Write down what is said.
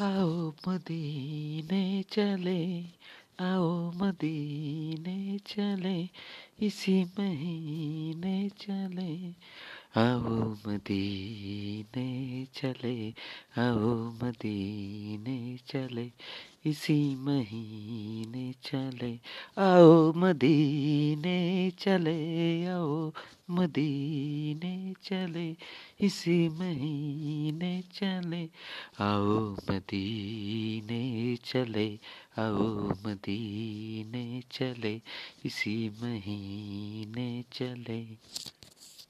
आओ मदीने चले, आओ मदीने चले, इसी महीने चले। आओ मदीने चले, आओ मदीने चले, इसी महीने चले। आओ मदीने चले आओ, मदीने चले, इसी महीने चले, आओ मदीने चले, आओ मदीने चले, इसी महीने चले।